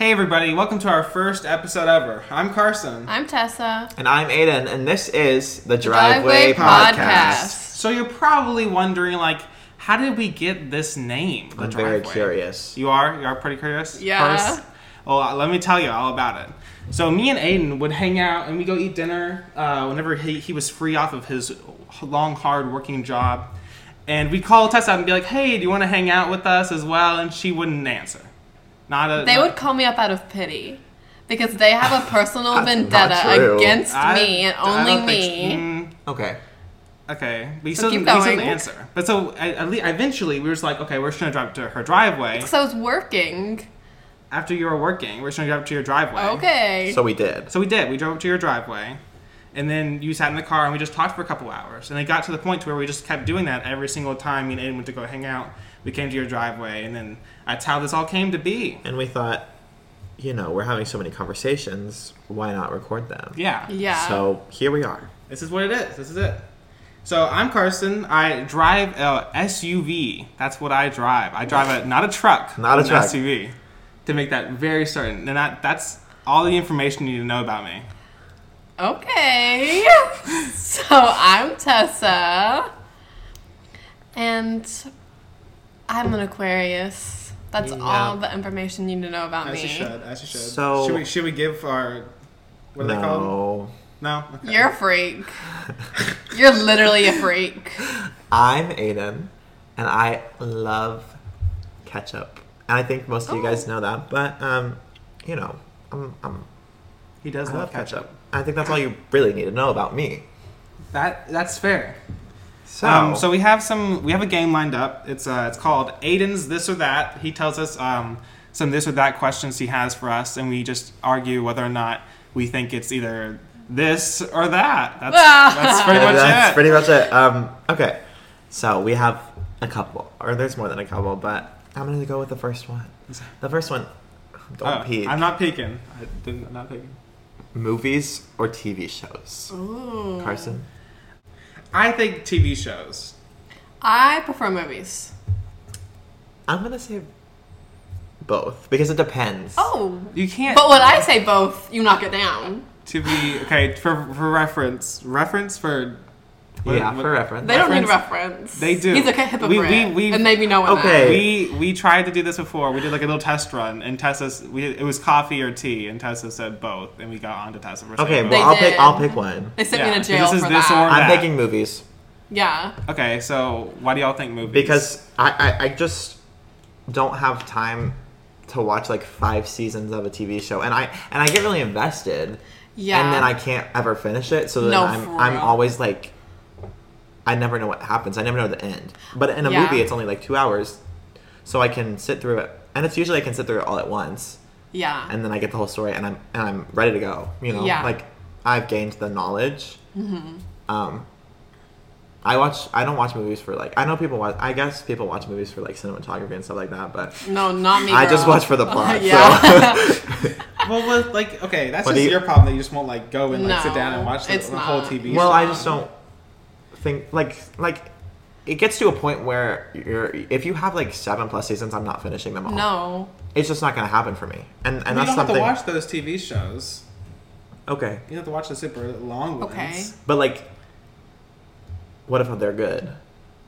Hey everybody, welcome to our first episode ever. I'm Carson. I'm Tessa. And I'm Aiden, and this is the Driveway Driveway, Podcast. Podcast. So you're probably wondering, like, how did we get this name? The I'm very Driveway? curious. You are? You are pretty curious? Yeah. First? Well, uh, let me tell you all about it. So me and Aiden would hang out and we go eat dinner uh, whenever he, he was free off of his long, hard working job. And we'd call Tessa and be like, hey, do you want to hang out with us as well? And she wouldn't answer. Not a. They not- would call me up out of pity because they have a personal vendetta against I- me and only don't think- me. mm, Okay. Okay, but he So still, keep didn't, he still didn't answer. But so at, at least, eventually, we were just like, okay, we're just gonna drive to her driveway. Because I was working. After you were working, we're just gonna drive to your driveway. Okay. So we did. So we did. We drove up to your driveway, and then you sat in the car and we just talked for a couple hours. And it got to the point to where we just kept doing that every single time me and Aiden went to go hang out. We came to your driveway, and then that's how this all came to be. And we thought, you know, we're having so many conversations, why not record them? Yeah. yeah. So here we are. This is what it is. This is it. So I'm Carson. I drive a SUV. That's what I drive. I drive a not a truck, Not a an truck. SUV. To make that very certain, and that that's all the information you need to know about me. Okay. so I'm Tessa. And I'm an Aquarius. That's Yeah. all the information you need to know about As me. you should. As you should. So- should we should we give our what are they called? no. No. Okay. You're a freak. You're literally a freak. I'm Aiden, and I love ketchup. And I think most of you guys know that, but, um, you know, I'm, I'm, He does I love love ketchup. ketchup. I think that's all you really need to know about me. That that's fair. So, Um, so we have some. We have a game lined up. It's uh, it's called Aiden's This or That. He tells us um, some this or that questions he has for us, and we just argue whether or not we think it's either this or that. That's that's pretty much that's it. pretty much it. Um, okay, so we have a couple, or there's more than a couple, but I'm gonna go with the first one. The first one, don't Oh, peek. I'm not peeking. I didn't. I'm not peeking. Movies or TV shows? Ooh. Carson. I think TV shows. I prefer movies. I'm gonna say both because it depends. Oh. You can't. But when I say both, you knock it down. to be okay for for reference reference for. What- yeah, what- for reference. They don't need Reference? reference. They do. He's like a hypocrite. We- we- we- and they be knowing Okay. We we tried to do this before. We did like a little test run, and Tessa we it was coffee or tea, and Tessa said both, and we got on to Tessa for saying Okay, well I'll did. pick. I'll pick one. that. They sent Yeah, me to jail this is for this that. or- I'm picking movies yeah. Okay, so why do y'all think movies? because I, I I just don't have time to watch like five seasons of a TV show, and I and I get really invested. Yeah. and then I can't ever finish it. So then No, I'm I'm always like, I never know what happens. I never know the end. But in a Yeah. movie, it's only like two hours, so I can sit through it, and it's usually I can sit through it all at once, Yeah. and then I get the whole story, and I'm and I'm ready to go. You know, Yeah. like I've gained the knowledge. Mm-hmm. Um, I watch. I don't watch movies for like. I know people watch. I guess people watch movies for like cinematography and stuff like that, but. no, not me. I just watch for the plot. yeah. So. well, with, like okay, that's What just do you- your problem that you just won't like go and like sit down and watch the, it's the whole. TV. well, show. I just don't think like like it gets to a point where you're if you have like seven plus seasons, I'm not finishing them all. no. it's just not gonna happen for me, and and you that's don't have something. to watch those TV shows. Okay, You don't have to watch the super long ones. Okay. but like, what if they're good?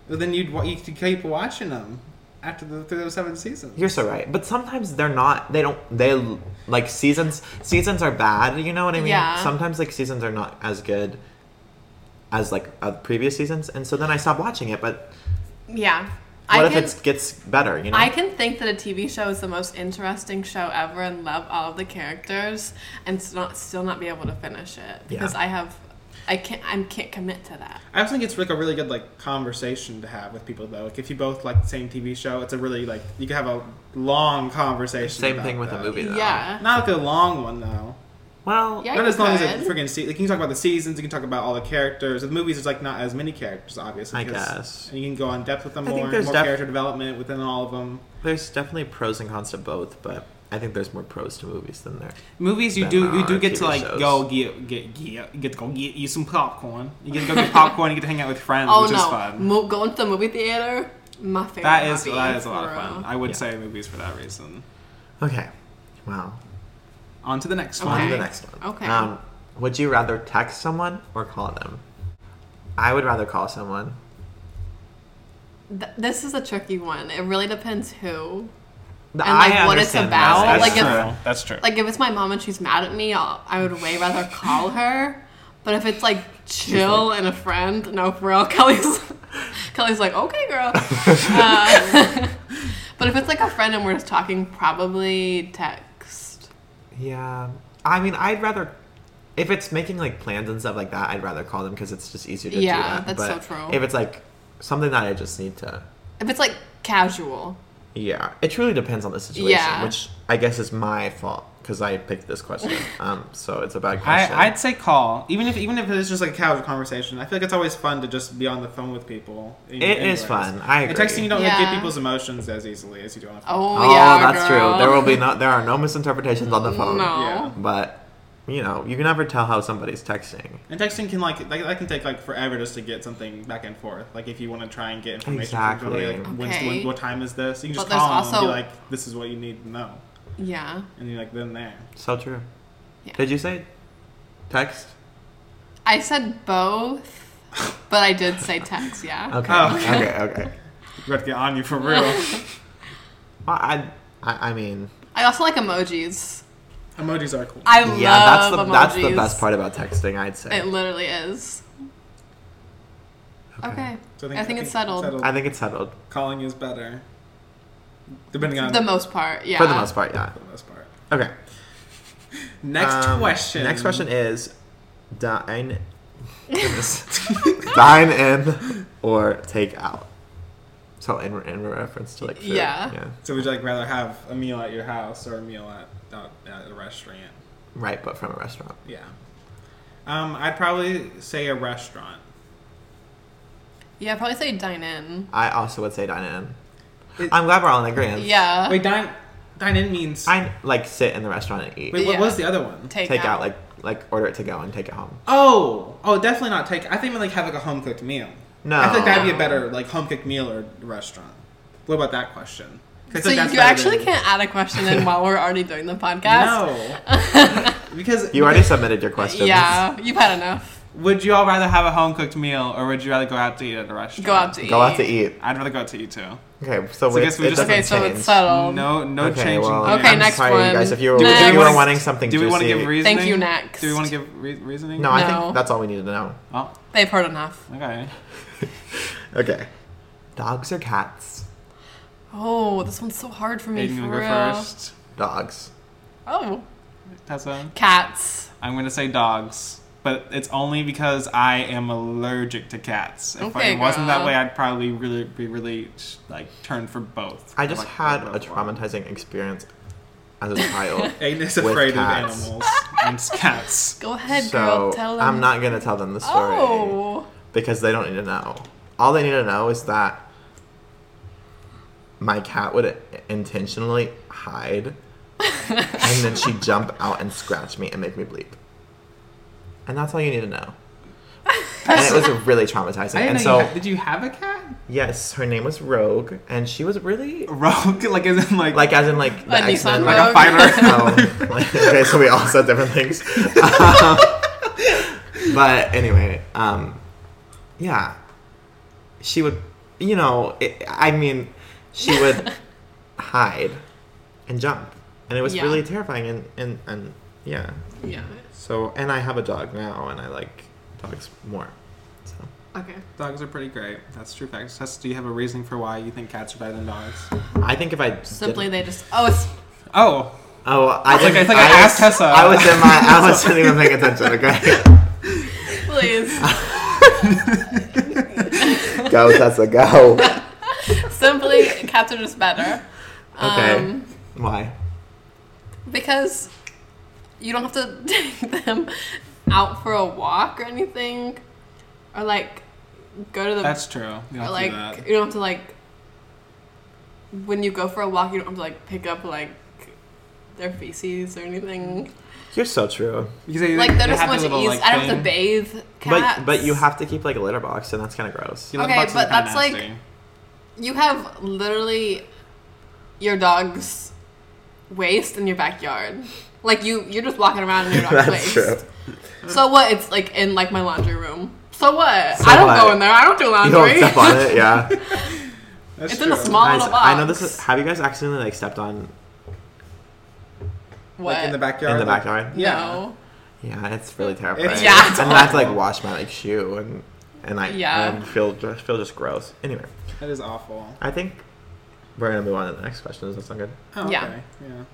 But then you'd wa- you could keep watching them after the through those seven seasons. You're so right, but sometimes they're not. They don't. They like seasons. Seasons are bad. You know what I mean? Yeah. Sometimes like seasons are not as good as like uh, previous seasons, and so then I stop watching it. But Yeah. what I if can, it gets better? You know? I can think that a TV show is the most interesting show ever and love all of the characters and s- not, still not be able to finish it because Yeah. I have, I can't, I can't commit to that. I also think it's like a really good like conversation to have with people though. Like if you both like the same TV show, it's a really like you can have a long conversation. Same about thing with that. a movie. Though. Yeah. Not like a long one though. Well, Yeah. Not as long as could. it freaking se- like you can talk about the seasons, you can talk about all the characters. With movies, there's like not as many characters, obviously. I 'cause- guess. And you can go on depth with them I think more, there's more def- character development within all of them. there's definitely pros and cons to both, but I think there's more pros to movies than there. Movies, you do you do are get to like shows. go get get get get to go get you some popcorn. You get to go get popcorn. You get to hang out with friends, Oh which is no, fun. Mo- going to the movie theater, my favorite. That is hobby, that is a lot of fun. I would Yeah. say movies for that reason. Okay, Wow. On to the next Okay. On one. to the next one. Okay. Um, would you rather text someone or call them? I would rather call someone. Th- this is a tricky one. It really depends who. The- And, like, what it's understand about, that. That's like, if- true. That's true. Like if it's my mom and she's mad at me, I'll, I would way rather call her. But if it's like chill and a friend, no, for real, Kelly's Kelly's like, okay, girl. Uh, but if it's like a friend and we're just talking, probably text. Yeah. I mean, I'd rather. If it's making like plans and stuff like that, I'd rather call them because it's just easier to do Yeah, that. that's but so true. If it's like something that I just need to. If it's like casual, Yeah, it truly depends on the situation, Yeah. which I guess is my fault because I picked this question. um, so it's a bad question. I'd say call, even if even if it's just like a casual conversation. I feel like it's always fun to just be on the phone with people. It is fun. I And agree. texting, you don't Yeah. get people's emotions as easily as you do on the phone. oh, Oh, yeah, that's girl. true. There will be no. There are no misinterpretations on the phone. No. Yeah. But you know, you can never tell how somebody's texting. And texting can like like that can take like forever just to get something back and forth. Like if you want to try and get information from somebody, Exactly. like Okay. when, what time is this? You can just But call them and be like, "This is what you need to know," Yeah. and you're like, then there. So true. Yeah. Did you say text? I said both, but I did say text, yeah. Okay. Oh. okay. Okay. We have to get on you for real. Well, I, I, I mean, I also like emojis. Emojis are cool. I yeah, that's love the that's the best part about texting. I'd say. It literally is. Okay. So I think it's settled. I think it's settled Calling is better, depending on The most part, yeah. for the most part. Yeah. for the most part. Okay. Next Um, question. Next question is dine dine in or take out. So in in reference to like food. Yeah. Yeah. So would you like rather have a meal at your house or a meal at out at a restaurant? Right, but from a restaurant. Yeah. Um, I'd probably say a restaurant. Yeah, I'd probably say dine in. I also would say dine in. It- I'm glad we're all in agreement. Yeah. Wait, dine dine in means. I like sit in the restaurant and eat. Wait, what Yeah. was the other one? Take, take out. like like order it to go and take it home. Oh, oh, definitely not take. I think we like have like a home cooked meal. No. I think that'd be a better like home cooked meal or restaurant. What about that question? 'Cause I So think you better actually than- can't add a question in while we're already doing the podcast? No, because You already submitted your questions. Yeah, you've had enough. Would you all rather have a home cooked meal or would you rather go out to eat at a restaurant? Go out to eat. Go out to eat. I'd rather go out to eat too. Okay, so, So I guess we just- doesn't Okay, so change. it's settled. No, no okay, changing. well, plans. Okay, I'm next sorry, one. you guys. If you were, Do if you were wanna- wanting something Do we want to give reasoning? Thank you, next. Do we want to give re- reasoning? No, I think that's all we needed to know. Oh, They've heard enough. okay. Okay. Dogs or cats? Oh, this one's so hard for me. Aiden, for wanna real. first? Dogs. Oh, Tessa? cats. I'm going to say dogs. But it's only because I am allergic to cats. If Okay, it wasn't that way, I'd probably really be really like turned for both. I just Like, had a of them. traumatizing experience as a child. Aiden is with afraid of cats. animals and cats. Go ahead, so girl. Tell them. I'm not gonna tell them the story Oh. because they don't need to know. All they need to know is that my cat would intentionally hide, and then she'd jump out and scratch me and make me bleed. And that's all you need to know. and it was really traumatizing. I And know so, you ha- did you have a cat? yes, her name was Rogue, and she was really Rogue, like as in like like as in like the A X Men, Nissan like a Rogue? fighter. Oh, like, okay, so we all said different things. Um, but anyway, um, yeah, she would, you know, it, I mean, she would hide and jump, and it was Yeah. really terrifying. And, and and yeah, Yeah. so and I have a dog now, and I like dogs more. So Okay. Dogs are pretty great. That's true facts. Tess, do you have a reasoning for why you think cats are better than dogs? I think if I Simply, didn't- they just. Oh, it's. Oh, oh, I It's like- didn't- it's like I was- asked Tessa. I was in my, I wasn't even paying attention. Okay. Please. Go, Tessa, go. Simply, cats are just better. Okay. Um, Why? because you don't have to take them out for a walk or anything, or like go to the that's true. You don't or like do that. you don't have to like when you go for a walk you don't have to like pick up like their feces or anything. You're so true. Because they- Like they they're just have much the easier. like, I don't have to bathe cats. But but you have to keep like a litter box, and that's kind of gross. Your Okay, but kinda that's, like- You have literally your dog's waste in your backyard. Like you, you're just walking around in your dog's That's waste. true. So what? It's like in like my laundry room. So what? So I don't what? go in there. I don't do You laundry. don't step on it, yeah. That's It's in a small- Guys, little box. I know this is. Have you guys accidentally like stepped on what? Like in the backyard. in the backyard? Yeah. No. Yeah, it's really terrifying. It's- Yeah, it's and I have to like wash my like shoe and and like Yeah. and feel just feel just gross. Anyway, That is awful. I think we're gonna move on to the next question. Does that sound good? Oh, Yeah. okay. Yeah.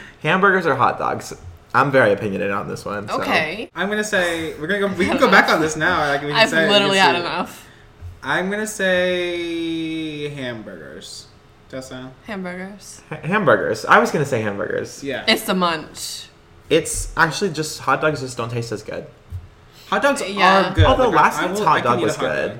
Hamburgers or hot dogs? I'm very opinionated on this one. so- Okay. I'm gonna say we're gonna go. We can go back on this now. Like we can I've say, literally had enough. I'm gonna say hamburgers. Tessa. hamburgers. Ha- hamburgers. I was gonna say hamburgers. Yeah. It's the munch. It's actually just hot dogs just don't taste as good. hot dogs Yeah. are good. Although Like, last I night's hot I dog was hot good. dog.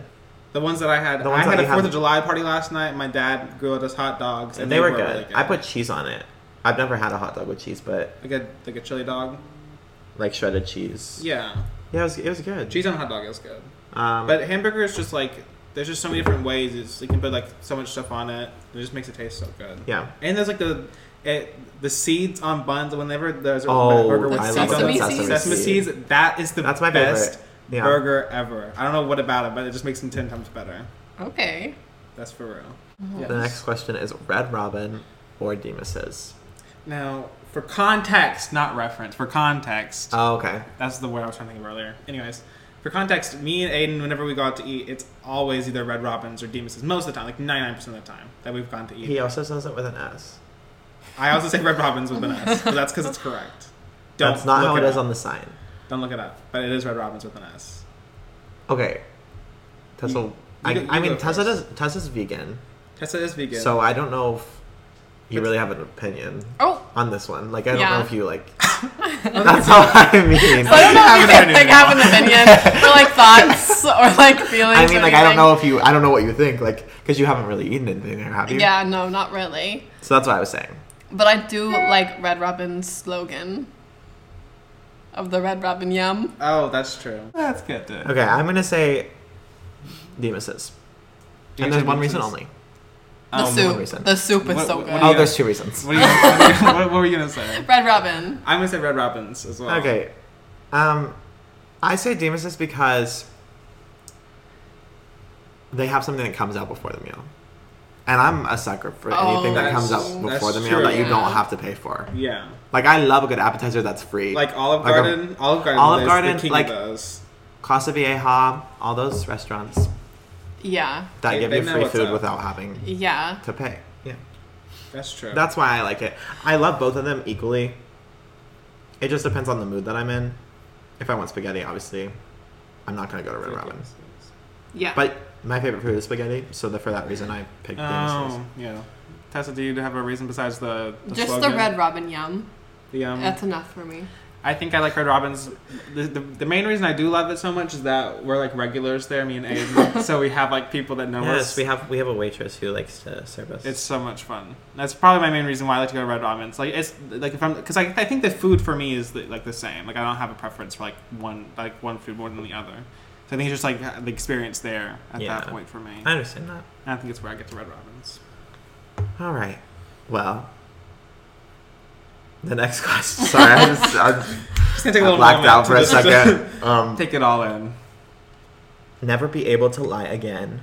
The ones that I had, The I ones had a you Fourth of July party last night. My dad grilled us hot dogs, And they were good. really I put cheese on it. I've never had a hot dog with cheese, but like a like a chili dog. like shredded cheese. Yeah, Yeah, it was, it was good. cheese on a hot dog is good. Um, But hamburger is just like there's just so many different ways. It's, you can put like so much stuff on it. It just makes it taste so good. yeah. And there's like the it, the seeds on buns. Whenever there's a Oh, burger with I seeds love on sesame it, seeds. sesame seeds. seeds. That is the That's my best favorite. Yeah. burger ever. I don't know what about it, but it just makes them ten times better. Okay. That's for real. Mm-hmm. The next question is Red Robin or Demos's? Now, for context, not reference, for context, Oh, okay. that's the word I was trying to think of earlier. Anyways, for context, me and Aiden, whenever we go out to eat, it's always either Red Robins or Demos's. Most of the time, like 99% of the time that we've gone to eat. He also says it with an S. I also say Red Robins with an S, but that's because it's correct. That's not look how it is up. on the sign. Don't look it up, but it is Red Robins with an S. Okay. Tessa, You- I, you I mean, Tessa first. does, Tessa's vegan, Tessa is vegan. so I don't know if you It's- really have an opinion Oh. on this one. Like, I don't Yeah. know if you like. That's all I mean. I don't know if you opinion. like have an opinion or like thoughts or like feelings. I or mean, like, I don't know if you. I don't know what you think, like, because you haven't really eaten anything there, have you? Yeah, no, not really. So that's what I was saying. But I do like Red Robin's slogan of the Red Robin Yum. oh, that's true. That's good. Dude. Okay, I'm gonna say Demos's. You And there's said one reason Demos's? only. The Um, one soup. reason. The soup is What- so what- good. do Oh, you- there's two reasons. What, are you, what, are you, what, what were you gonna say? Red Robin. I'm gonna say Red Robins as well. Okay. Um, I say Demos's because they have something that comes out before the meal. And I'm a sucker for Oh, anything that comes up before the meal that true. you don't have to pay for. Yeah, Like I love a good appetizer that's free. like Olive Like a- Garden. Olive Garden. Olive Garden, the king like- those. Casa Vieja, all those restaurants Yeah. that They- give they you free food up. without having Yeah. to pay. Yeah. That's true. That's why I like it. I love both of them equally. It just depends on the mood that I'm in. If I want spaghetti, obviously, I'm not gonna go to Red Robin. Yeah. But my favorite food is spaghetti, so the, for that reason I picked Demos's. Oh, yeah. Tessa, do you have a reason besides the, the Just slogan? the Red Robin Yum. The, yum. That's enough for me. I think I like Red Robins. The, the, the main reason I do love it so much is that we're like regulars there, me and Aiden. so we have like people that know Yes, us. we have we have a waitress who likes to serve us. It's so much fun. That's probably my main reason why I like to go to Red Robins. Like it's like if I'm because I, I think the food for me is the, like the same. Like I don't have a preference for like one like one food more than the other. So I think it's just like the experience there at Yeah. that point for me. I understand that. And I think it's where I get to Red Robins. All right. Well, the next question. Sorry, I just I, Just gonna take a I little blacked out for a second. Um, take it all in. never be able to lie again,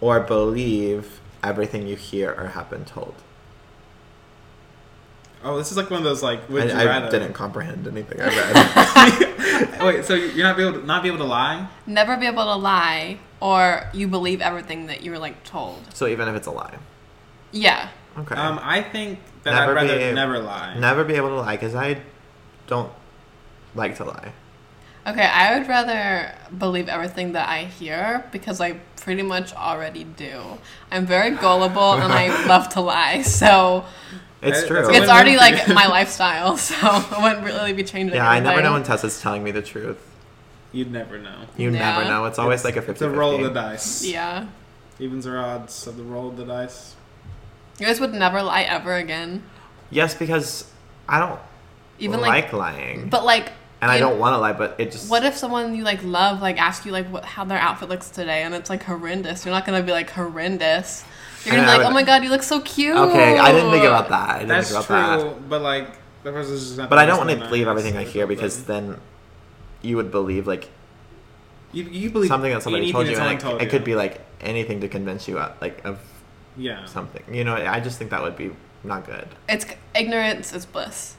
or believe everything you hear or have been told. Oh, this is like one of those like would you I, I didn't comprehend anything I read. Wait, so you're not be able to, not be able to lie? Never be able to lie or you believe everything that you were like told. so even if it's a lie, Yeah. okay. Um, I think that Never I'd be rather able- never lie. never be able to lie because I don't like to lie. Okay, I would rather believe everything that I hear because I pretty much already do. I'm very gullible and I love to lie. So It's true. that's a it's already like my lifestyle. So I wouldn't really be changing yeah, I never know when. Tessa's telling me the truth. You'd never know. You Yeah. never know. It's always like a 50 It's a roll of the dice. Yeah. Evens or odds of the roll of the dice. You guys would never lie ever again. Yes, because I don't Even like, like, lying. but like, and I don't want to lie, but it just. what if someone you like love like ask you like what how their outfit looks today and it's like horrendous? You're not gonna be like horrendous. You're gonna be like, would- oh my god, you look so cute. Okay, I didn't think about that. I didn't That's think true, about that. but like the person's just not But I don't want to believe everything I hear because like- then you would believe like you, you believe something that somebody told you, and like, told it you. could be like anything to convince you uh, like of yeah. something. You know, I just think that would be not good. It's ignorance is bliss.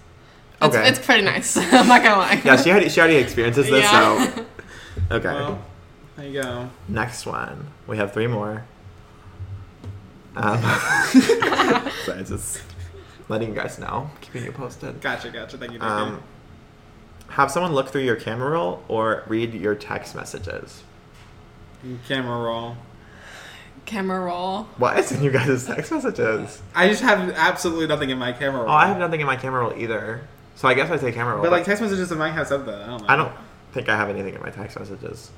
It's, Okay. it's pretty nice. I'm not gonna lie. Yeah, she already she already experiences this, Yeah. so okay. Well, there you go. Next one, we have three more. Um, so I just letting you guys know, keeping you posted. Gotcha, gotcha. Thank you. Thank Um, have someone look through your camera roll or read your text messages. Camera roll. Camera roll. What is in you guys' text messages? I just have absolutely nothing in my camera roll. Oh, I have nothing in my camera roll either. So I guess I say camera roll. But like text messages in my house have that. I don't know. I don't think I have anything in my text messages.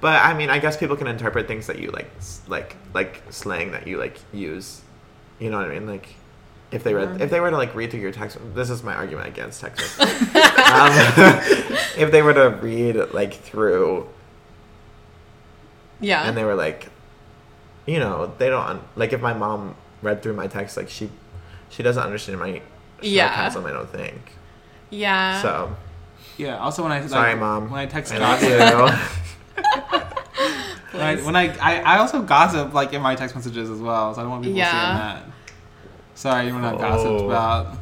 But I mean, I guess people can interpret things that you like, like, like slang that you like use. You know what I mean? Like, if they read, if they were to like read through your text, this is my argument against text um, if they were to read like through Yeah. and they were like, you know, they don't like if my mom read through my text, like she, she doesn't understand my Yeah. sarcasm. I don't think yeah. so. Yeah. Also, when I like, Sorry, mom. When I text I I, when I, I I also gossip like in my text messages as well, so I don't want people Yeah. seeing that. Sorry, when I've gossiped Oh. about.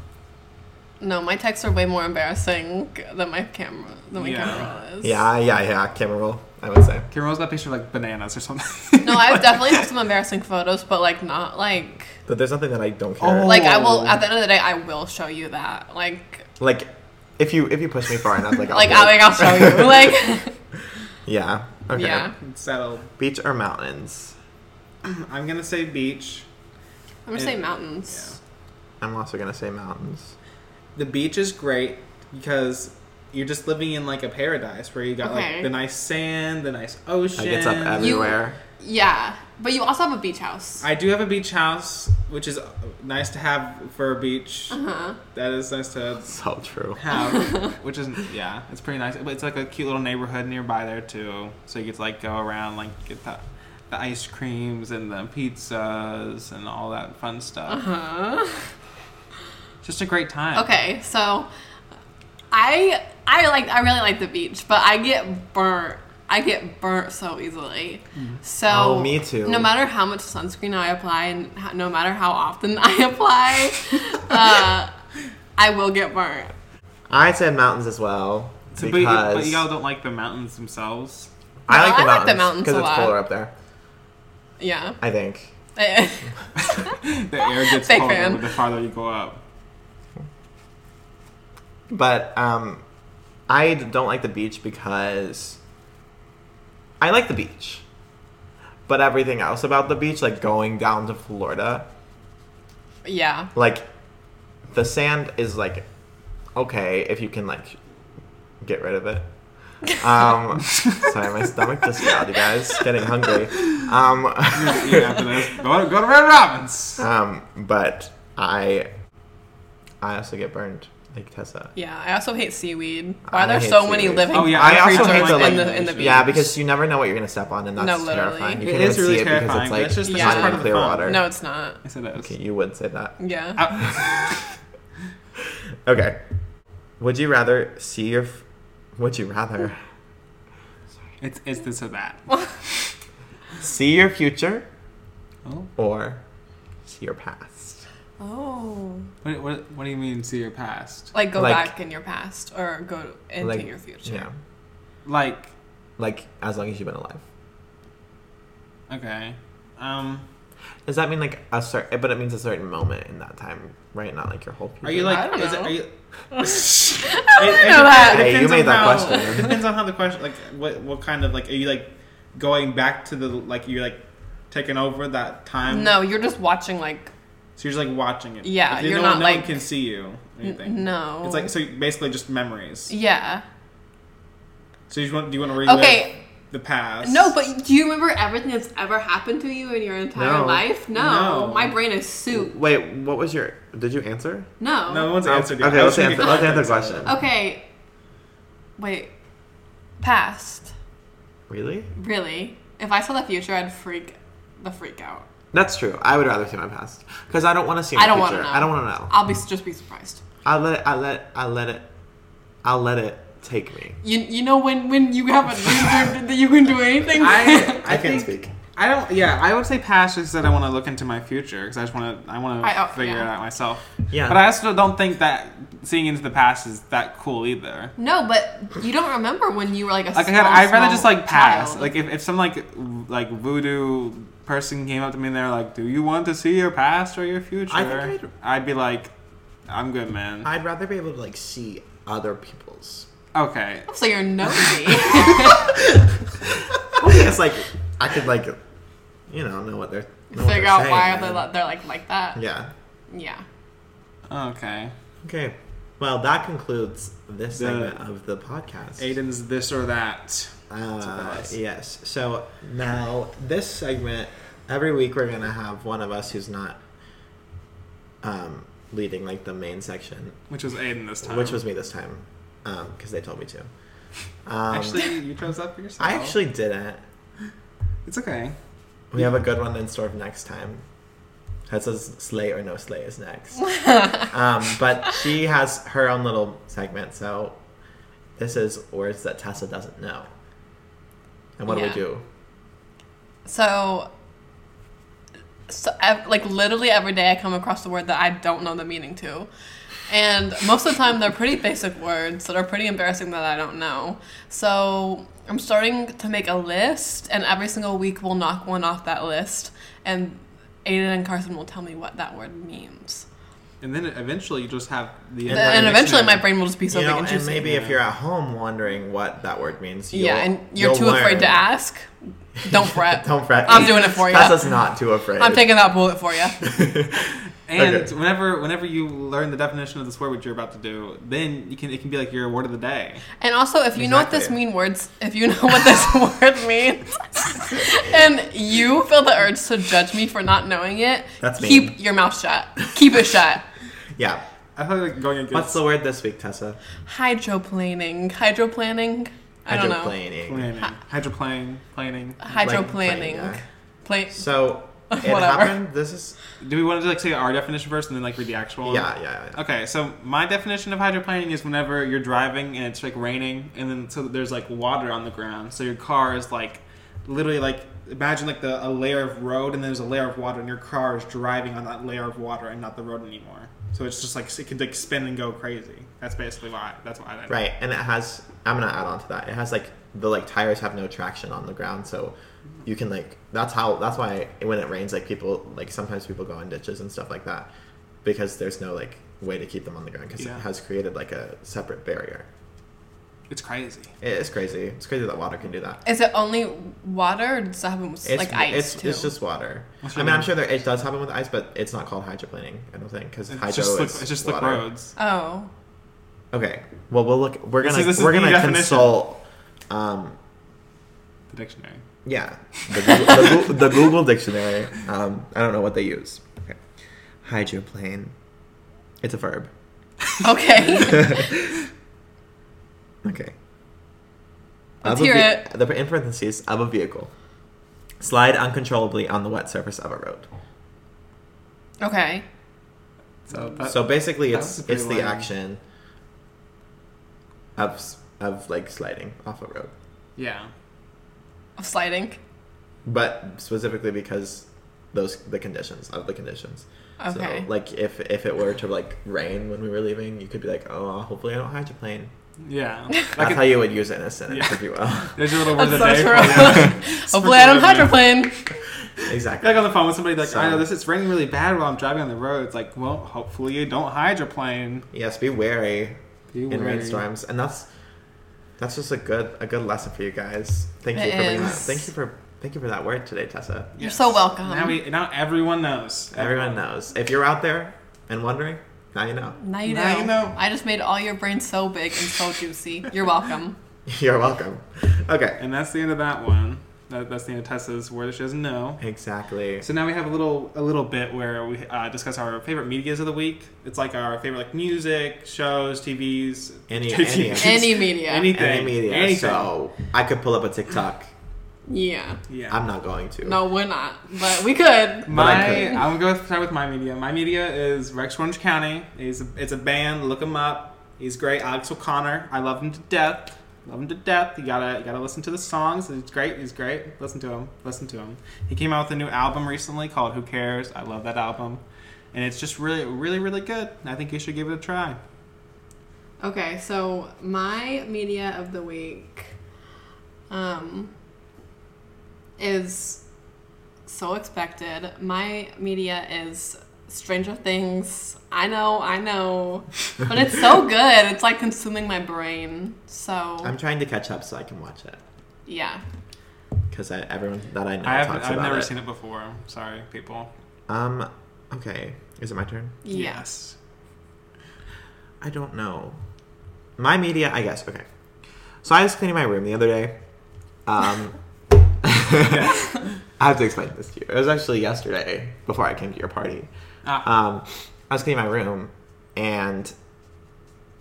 no, my texts are way more embarrassing than my camera than my Yeah. camera roll is. yeah, yeah, yeah. Camera roll. I would say. Kimro's got a picture of like bananas or something. No, I definitely have some embarrassing photos, but like not like But there's nothing that I don't care. Oh. like I will oh. at the end of the day I will show you that. Like Like, if you if you push me far enough, like I'll like I like I'll show you. Like yeah. Okay. Yeah. It's settled. Beach or mountains? I'm gonna say beach. I'm gonna say It- mountains. I'm also gonna say mountains. The beach is great because you're just living in like a paradise where you got Okay. like the nice sand, the nice ocean. Like it's up everywhere. Yeah. But you also have a beach house. I do have a beach house, which is nice to have for a beach. Uh-huh. That is nice to have. So true. have, which is yeah, it's pretty nice. But it's like a cute little neighborhood nearby there too, so you get to like go around, like get the, the ice creams and the pizzas and all that fun stuff. Uh-huh. Just a great time. Okay, so I I like I really like the beach, but I get burnt. I get burnt so easily. So Oh, me too. No matter how much sunscreen I apply, and no matter how often I apply, uh, I will get burnt. I said mountains as well So, but, you, because but y'all don't like the mountains themselves. I like the I mountains the mountains because a it's lot. cooler up there. Yeah. I think. The air gets Fake colder fan. the farther you go up. But um, I d- don't like the beach because I like the beach, but everything else about the beach, like going down to Florida, yeah. like the sand is like okay if you can like get rid of it. Um, sorry, my stomach just growled, you guys. Getting hungry. Um, Eat after this. Go, go to Red Robin's. um, but I, I also get burned like Tessa. Yeah. I also hate seaweed. Why are I there hate so many seaweed. living Oh, yeah, I also creatures hate the, in like- the in the beach? Yeah, because you never know what you're gonna step on, and that's No, literally. terrifying. You It can't is even really see it because terrifying, it's but like it's just- it's not just in part of the clear fun. water. no, it's not. Yes, it is. Okay, you would say that. Yeah. Okay. Would you rather see your? F- would you rather it's, it's this or that. see your future Oh. or see your past? Oh. What, what, what do you mean, see your past? Like go Like- back in your past or go into Like, your future. Yeah, Like, like as long as you've been alive. okay. Um, Does that mean like a certain? But it means a certain moment in that time, right? Not like your whole future. are you like, I don't is it, know. are you. I don't know that. Hey, you made that how, question. It depends on how the question, like, what what kind of like, are you like going back to the like you're like taking over that time? No, you're just watching like So you're just like watching it. Yeah, If you- you're no, not, no one can see you. Or anything. no. It's like so basically just memories. yeah. So you just want do you want to relive Okay. the past? No, but do you remember everything that's ever happened to you in your entire No. life? No. No. My brain is soup. Wait, what was your? Did you answer? No. no one's Oh, answered yet. okay, I let's to answer- get let's answer the question. Okay. Wait. Past. Really? Really? If I saw the future, I'd freak the freak out. That's true. I would rather see my past because I don't want to see. I My don't wanna future. know. I don't want to know. I'll be just be surprised. I'll let it. I let. I let it. I'll let it take me. You you know when when you have a dream that you can do anything. I I, I can't speak. I don't. Yeah, I would say past just that I want to look into my future because I just want to. I want I- to oh, figure yeah. it out myself. Yeah. But I also don't think that seeing into the past is that cool either. no, but you don't remember when you were like a Like I small, said, I'd rather small just like pass. child. Like if, if some like v- like voodoo person came up to me and they're like, "Do you want to see your past or your future?" I think I'd- I'd be like, "I'm good, man." I'd rather be able to like see other people's. okay. so you're nosy. it's like I could like, you know, know what they're know what Figure they're out saying, why man. they're, li- they're like like that. Yeah. Yeah. Okay. Okay. Well, that concludes this The- segment of the podcast. Aiden's this or that. Uh, us. yes. So now this segment, every week we're gonna have one of us who's not um, leading like the main section, Which was Aiden this time. which was me this time, because they told me to. Um, actually you chose that for yourself. I actually didn't. It's okay. We have a good one in store for next time. That says slay or no slay is next. um, but she has her own little segment, so this is words that Tessa doesn't know. And what Yeah. do we do? So, so ev- like literally every day I come across a word that I don't know the meaning to. And most of the time they're pretty basic words that are pretty embarrassing that I don't know. So I'm starting to make a list and every single week we'll knock one off that list and Aiden and Carson will tell me what that word means. And then eventually you just have the And And, eventually my brain will just be so you know, and and juicy. maybe if you're at home wondering what that word means, you'll, yeah, and you're you'll too afraid to ask. Don't fret. Don't fret. I'm doing it for ya. Tessa's not too afraid. I'm taking that bullet for you. And Okay. whenever whenever you learn the definition of this word which you're about to do, then you can it can be like your word of the day. And also, if you know what this mean words, if you know what this word means, and you feel the urge to judge me for not knowing it, That's keep mean. your mouth shut. Keep it shut. yeah. I feel like going against What's the word this week, Tessa? Hydroplaning. Hydroplaning. I don't know. Hydroplaning. planning, hydroplane, planing. Hydroplaning. yeah. Play. So it Whatever. happened. This is Do we want to like say our definition first and then like read the actual? yeah, yeah, yeah. Okay, so my definition of hydroplaning is whenever you're driving and it's like raining, and then so there's like water on the ground, so your car is like literally like imagine like the a layer of road and then there's a layer of water, and your car is driving on that layer of water and not the road anymore. So it's just like it can like spin and go crazy. That's basically why. That's why. I Right, and it has. I'm gonna add on to that. It has like the like tires have no traction on the ground, so you can like. That's how. That's why when it rains, like people like sometimes people go in ditches and stuff like that because there's no like way to keep them on the ground because Yeah. it has created like a separate barrier. It's crazy. It is crazy. It's crazy that water can do that. Is it only water, or does it happen with It's, like ice it's, too? it's just water. What's I your mean, I'm sure there it does happen with ice, but it's not called hydroplaning. I don't think because It's hydro just slick, is it's just slick water. roads. oh. Okay. Well, we'll look. We're gonna is- this we're gonna definition. consult. Um, The dictionary. Yeah, the Google, the, Goo- the Google dictionary. Um, I don't know what they use. Okay. Hydroplane. It's a verb. Okay. Okay. Let's hear ve- it. The in parentheses of a vehicle. Slide uncontrollably on the wet surface of a road. okay. So that, so basically, it's was a pretty it's the lame- action of of like sliding off a road, yeah. Of sliding. but specifically because those the conditions of the conditions. Okay. So, like if if it were to like rain when we were leaving, you could be like, oh, hopefully I don't hydroplane. Yeah. That's Like how you would use it in a sentence, Yeah. if you will. There's your little word That's of the so day. true. for. Hopefully I don't hydroplane. exactly. Like on the phone with somebody like, So- I know this it's raining really bad while I'm driving on the road. It's like, well, hopefully you don't hydroplane. Yes, be wary Be in rainstorms, and that's that's just a good a good lesson for you guys. Thank you for bringing that. is. Thank you for thank you for that word today, Tessa. You're so welcome. Now we now everyone knows. Everyone knows. If you're out there and wondering, now you know. Now you know. Now you know. I just made all your brains so big and so juicy. You're welcome. You're welcome. Okay. And that's the end of that one. That, that's the end of Tessa's word that she doesn't know. Exactly. So now we have a little a little bit where we uh, discuss our favorite medias of the week. It's like our favorite like music, shows, TVs, Any- TVs, any- Any media. anything, Any media. anything. So I could pull up a TikTok Yeah. Yeah. I'm not going to. No, we're not. But we could. My, I could. I'm going to start with my media. My media is Rex Orange County. He's a, it's a band. Look him up. He's great. Alex O'Connor. I love him to death. Love him to death. You gotta you gotta listen to the songs. He's great. He's great. Listen to him. Listen to him. He came out with a new album recently called Who Cares. I love that album, and it's just really really really good. I think you should give it a try. Okay, so my media of the week um, is so expected. My media is Stranger Things. I know, I know, but it's so good. It's like consuming my brain. So I'm trying to catch up so I can watch it yeah, because everyone that I know I have talks I've about never it. seen it before. Sorry, people. Um. Okay. Is it my turn? yeah. Yes. I don't know. My media, I guess. Okay. So I was cleaning my room the other day. Um, I have to explain this to you. It was actually yesterday before I came to your party. Ah, Um, I was cleaning my room, and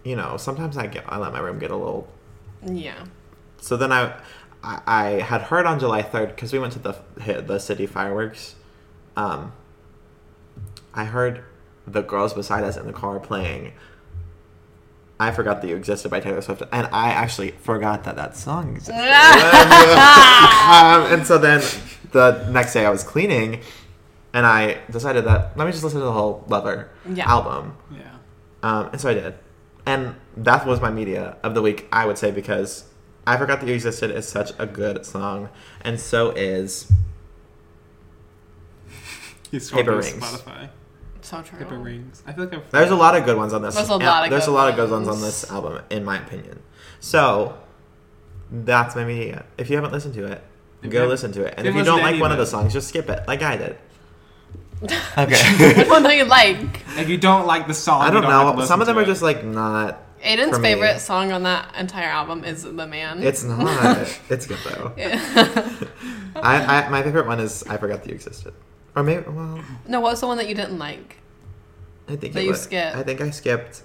you know, sometimes I get I let my room get a little. Yeah. So then I, I, I had heard on July third because we went to the the city fireworks. Um, I heard the girls beside us in the car playing. I forgot that you existed by Taylor Swift, and I actually forgot that that song existed. um, and so then the next day I was cleaning, and I decided that let me just listen to the whole Lover Yeah. album. yeah. Um, and so I did. And that was my media of the week, I would say, because I Forgot That You Existed is such a good song. And so is He's Paper Rings. Spotify. So true. Paper rings. I feel like I've. There's a lot of good ones on this. There's a lot of There's good a lot of good ones on this album, in my opinion. So that's my media. If you haven't listened to it, go listen to it. And if if you you don't like one of of the songs, just skip it, like I did. Okay. Which one do you like? If you don't like the song, I you don't have to know. listen Some of them are it. just like not. Aiden's For me. favorite song on that entire album is "The Man." It's not. it's good though. I, I my favorite one is I Forgot That You Existed. Or maybe well, no, what was the one that you didn't like? I think That it you was, skipped. I think I skipped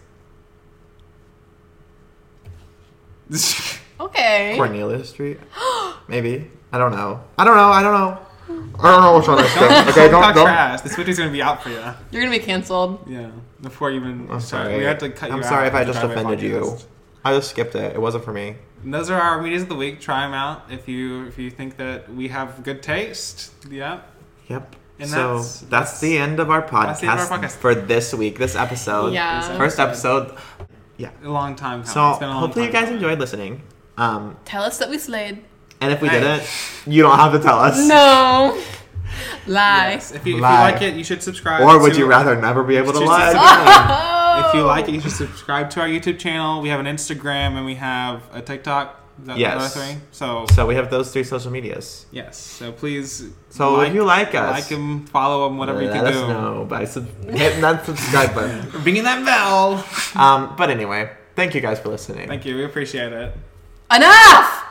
Okay. Cornelia Street. Maybe I don't know. I don't know. I don't know. I don't know which one I skipped. Okay, Talk don't don't. trash. The Swifties gonna be out for you. You're gonna be canceled. Yeah. Before you even. I'm start. sorry. We had to cut you I'm out sorry if I just offended you. I just skipped it. It wasn't for me. And those are our medias of the week. Try them out if you if you think that we have good taste. Yeah. Yep. And so that's- that's, the end of our podcast, end of our podcast. for this week, this episode. Yeah. First episode. Yeah. A long time. Coming. So It's been a long hopefully you guys coming. enjoyed listening. Um, Tell us that we slayed. And if we Hey. didn't, you don't have to tell us. No. Lie. Yes. If you, if you Lie. like it, you should subscribe. Or would to- you rather never be able to Just- lie? just- If you Oh. like it, you should subscribe to our YouTube channel. We have an Instagram and we have a TikTok. Is that Yes. the other three? So So we have those three social medias. yes. So please. So if you like us, like them, follow them, whatever you let can us do. know by sub- hitting that subscribe button. Ringing that bell. Um, but anyway, thank you guys for listening. Thank you. We appreciate it. Enough.